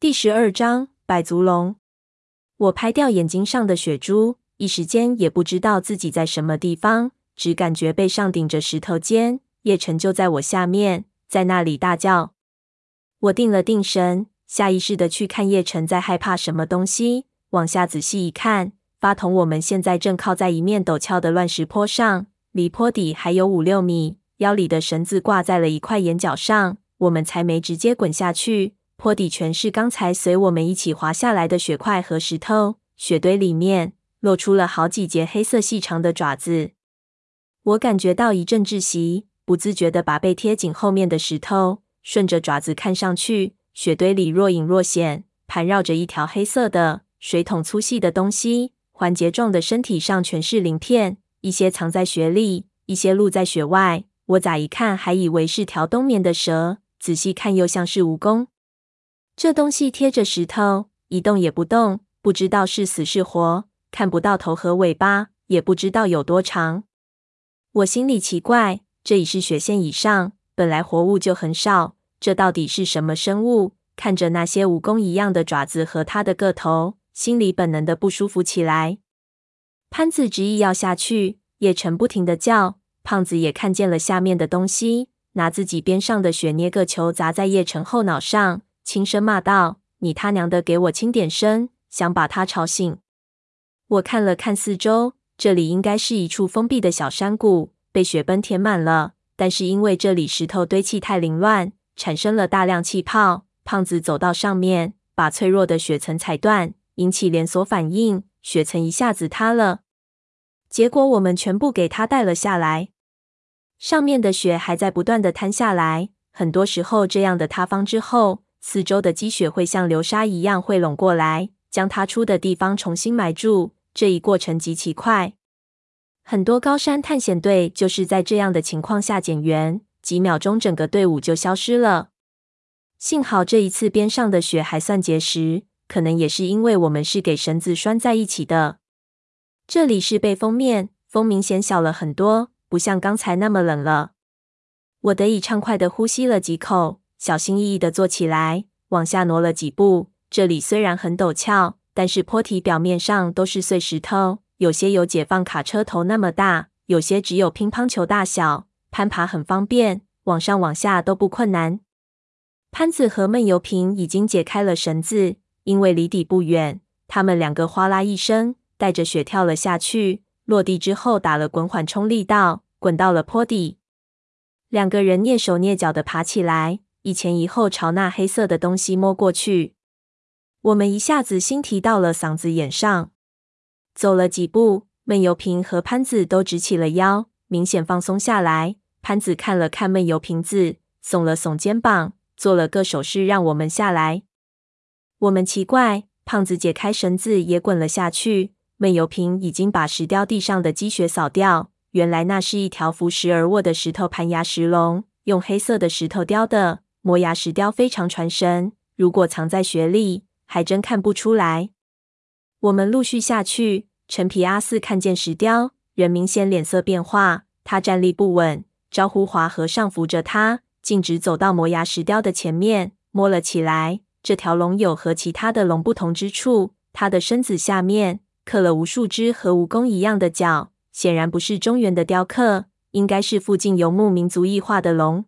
第十二章百足龙。我拍掉眼睛上的血珠，一时间也不知道自己在什么地方，只感觉背上顶着石头尖，叶晨就在我下面，在那里大叫。我定了定神，下意识的去看叶晨在害怕什么东西。往下仔细一看，发筒我们现在正靠在一面陡峭的乱石坡上，离坡底还有五六米，腰里的绳子挂在了一块岩角上，我们才没直接滚下去。坡底全是刚才随我们一起滑下来的雪块和石头，雪堆里面露出了好几节黑色细长的爪子。我感觉到一阵窒息，不自觉地把背贴紧后面的石头，顺着爪子看上去，雪堆里若隐若现，盘绕着一条黑色的水桶粗细的东西，环节状的身体上全是鳞片，一些藏在雪里，一些露在雪外。我乍一看还以为是条冬眠的蛇，仔细看又像是蜈蚣。这东西贴着石头，一动也不动，不知道是死是活，看不到头和尾巴，也不知道有多长。我心里奇怪，这已是雪线以上，本来活物就很少，这到底是什么生物？看着那些蜈蚣一样的爪子和它的个头，心里本能的不舒服起来。潘子执意要下去，叶晨不停的叫，胖子也看见了下面的东西，拿自己边上的雪捏个球砸在叶晨后脑上。轻声骂道：“你他娘的，给我轻点声，想把他吵醒。”我看了看四周，这里应该是一处封闭的小山谷，被雪崩填满了。但是因为这里石头堆砌太凌乱，产生了大量气泡。胖子走到上面，把脆弱的雪层踩断，引起连锁反应，雪层一下子塌了。结果我们全部给他带了下来，上面的雪还在不断的摊下来。很多时候，这样的塌方之后，四周的积雪会像流沙一样汇拢过来，将它出的地方重新埋住。这一过程极其快，很多高山探险队就是在这样的情况下减员，几秒钟整个队伍就消失了。幸好这一次边上的雪还算结实，可能也是因为我们是给绳子拴在一起的。这里是背风面，风明显小了很多，不像刚才那么冷了。我得以畅快的呼吸了几口。小心翼翼地坐起来，往下挪了几步。这里虽然很陡峭，但是坡体表面上都是碎石头，有些有解放卡车头那么大，有些只有乒乓球大小，攀爬很方便，往上往下都不困难。潘子和闷油瓶已经解开了绳子，因为离底不远，他们两个哗啦一声带着雪跳了下去，落地之后打了滚缓冲力道，滚到了坡底。两个人蹑手蹑脚地爬起来。一前一后朝那黑色的东西摸过去，我们一下子心提到了嗓子眼上。走了几步，闷油瓶和潘子都直起了腰，明显放松下来。潘子看了看闷油瓶子，耸了耸肩膀，做了个手势，让我们下来。我们奇怪，胖子解开绳子也滚了下去。闷油瓶已经把石雕地上的积雪扫掉，原来那是一条扶石而卧的石头盘牙石龙，用黑色的石头雕的。摩崖石雕非常传神，如果藏在雪里，还真看不出来。我们陆续下去，陈皮阿四看见石雕，人明显脸色变化。他站立不稳，招呼华和尚扶着他，径直走到摩崖石雕的前面，摸了起来。这条龙有和其他的龙不同之处，它的身子下面刻了无数只和蜈蚣一样的角，显然不是中原的雕刻，应该是附近游牧民族异化的龙。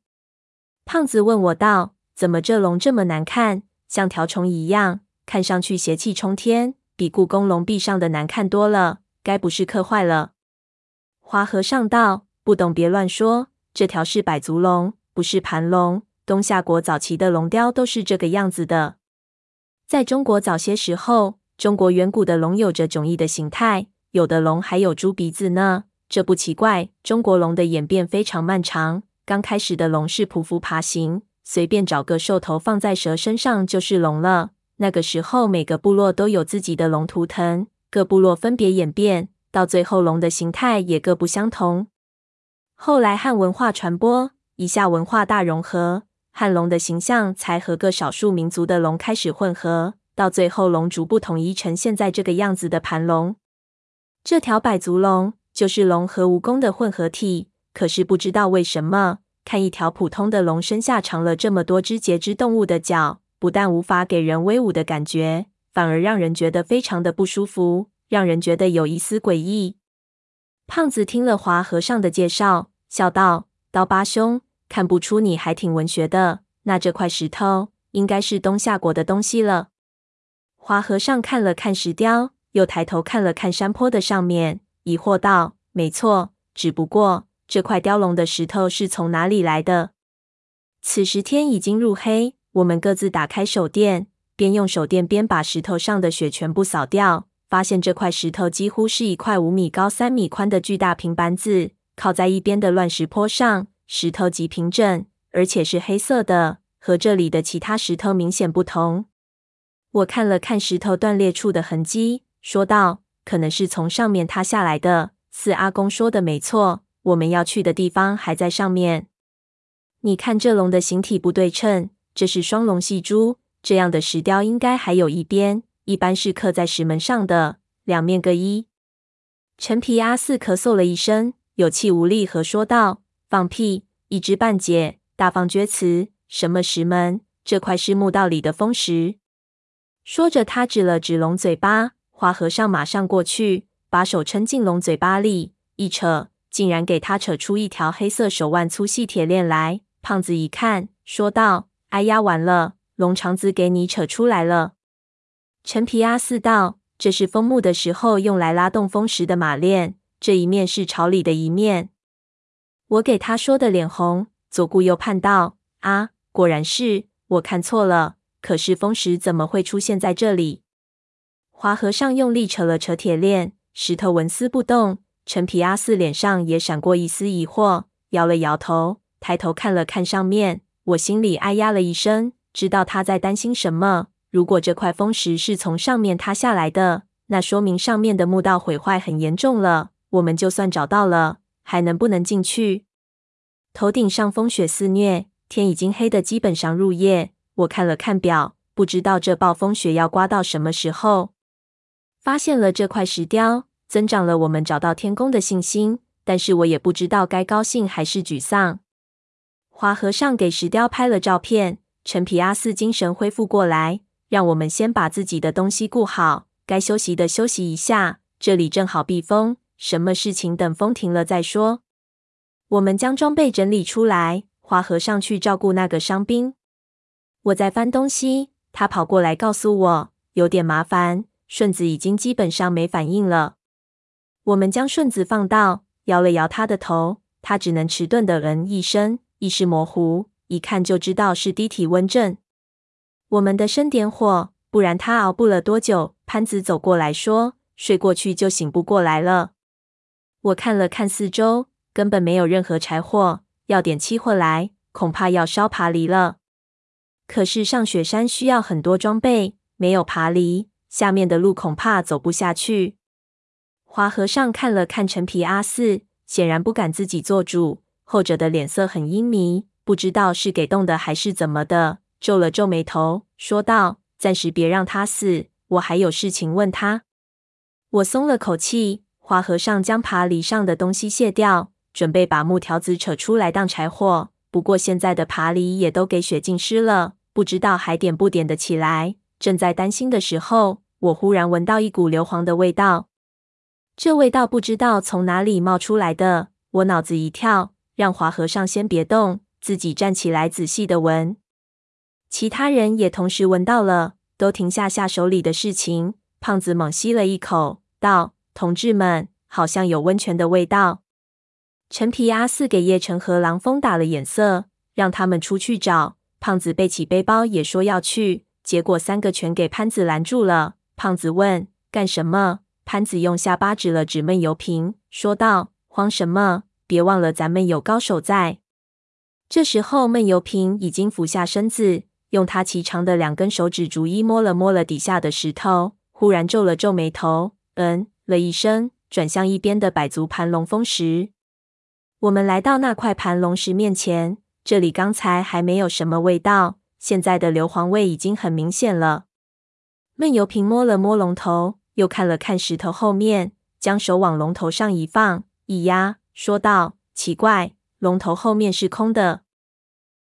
胖子问我道：“怎么这龙这么难看，像条虫一样，看上去邪气冲天，比故宫龙壁上的难看多了，该不是刻坏了？”华和尚道：“不懂别乱说，这条是百足龙，不是盘龙。东夏国早期的龙雕都是这个样子的。在中国早些时候，中国远古的龙有着迥异的形态，有的龙还有猪鼻子呢。这不奇怪，中国龙的演变非常漫长。”刚开始的龙是匍匐爬行，随便找个兽头放在蛇身上就是龙了。那个时候，每个部落都有自己的龙图腾，各部落分别演变，到最后龙的形态也各不相同。后来汉文化传播，一下文化大融合，汉龙的形象才和各少数民族的龙开始混合，到最后龙逐步统一成现在这个样子的盘龙。这条百足龙就是龙和蜈蚣的混合体。可是不知道为什么，看一条普通的龙身下长了这么多只节肢动物的脚，不但无法给人威武的感觉，反而让人觉得非常的不舒服，让人觉得有一丝诡异。胖子听了华和尚的介绍，笑道：“刀疤兄，看不出你还挺文学的。那这块石头应该是东夏国的东西了。”华和尚看了看石雕，又抬头看了看山坡的上面，疑惑道：“没错，只不过这块雕龙的石头是从哪里来的？”此时天已经入黑，我们各自打开手电，边用手电边把石头上的雪全部扫掉，发现这块石头几乎是一块五米高、三米宽的巨大平板子，靠在一边的乱石坡上，石头极平整，而且是黑色的，和这里的其他石头明显不同。我看了看石头断裂处的痕迹，说道：“可能是从上面塌下来的。四阿公说的没错，我们要去的地方还在上面。你看这龙的形体不对称，这是双龙戏珠。这样的石雕应该还有一边，一般是刻在石门上的，两面各一。”陈皮阿四咳嗽了一声，有气无力和说道：“放屁！一知半解，大放厥词。什么石门？这块是墓道里的封石。”说着，他指了指龙嘴巴。花和尚马上过去，把手撑进龙嘴巴里，一扯，竟然给他扯出一条黑色手腕粗细铁链来。胖子一看，说道：“哎呀，完了，龙肠子给你扯出来了。”陈皮阿四道：“这是封墓的时候用来拉动封石的马链，这一面是朝里的一面。”我给他说的脸红，左顾右盼道：“啊，果然是，我看错了。”可是封石怎么会出现在这里？华和尚用力扯了扯铁链，石头纹丝不动。陈皮阿四脸上也闪过一丝疑惑，摇了摇头，抬头看了看上面。我心里哎呀了一声，知道他在担心什么。如果这块风石是从上面塌下来的，那说明上面的墓道毁坏很严重了。我们就算找到了，还能不能进去？头顶上风雪肆虐，天已经黑得基本上入夜。我看了看表，不知道这暴风雪要刮到什么时候。发现了这块石雕，增长了我们找到天宫的信心。但是我也不知道该高兴还是沮丧。华和尚给石雕拍了照片，陈皮阿四精神恢复过来，让我们先把自己的东西顾好，该休息的休息一下，这里正好避风。什么事情等风停了再说。我们将装备整理出来，华和尚去照顾那个伤兵。我在翻东西，他跑过来告诉我有点麻烦，顺子已经基本上没反应了。我们将顺子放倒，摇了摇他的头，他只能迟钝的嗯一声，意识模糊，一看就知道是低体温症。我们的生点火，不然他熬不了多久。潘子走过来说，睡过去就醒不过来了。我看了看四周，根本没有任何柴火，要点起火来，恐怕要烧爬犁了。可是上雪山需要很多装备，没有爬犁，下面的路恐怕走不下去。华和尚看了看陈皮阿四，显然不敢自己做主。后者的脸色很阴迷，不知道是给冻的还是怎么的，皱了皱眉头，说道：“暂时别让他死，我还有事情问他。”我松了口气。华和尚将爬犁上的东西卸掉，准备把木条子扯出来当柴火。不过现在的爬犁也都给雪浸湿了。不知道还点不点得起来。正在担心的时候，我忽然闻到一股硫磺的味道。这味道不知道从哪里冒出来的，我脑子一跳，让华和尚先别动，自己站起来仔细的闻。其他人也同时闻到了，都停下下手里的事情。胖子猛吸了一口，道：“同志们，好像有温泉的味道。”陈皮阿四给叶成和郎峰打了眼色，让他们出去找。胖子背起背包也说要去，结果三个全给潘子拦住了。胖子问：“干什么？”潘子用下巴指了指闷油瓶，说道：“慌什么？别忘了咱们有高手在。”这时候闷油瓶已经俯下身子，用他骐长的两根手指逐一摸了摸了底下的石头，忽然皱了皱眉头，嗯了一声，转向一边的百足盘龙峰石。我们来到那块盘龙石面前。这里刚才还没有什么味道，现在的硫磺味已经很明显了。闷油瓶摸了摸龙头，又看了看石头后面，将手往龙头上一放，一压，说道：“奇怪，龙头后面是空的。”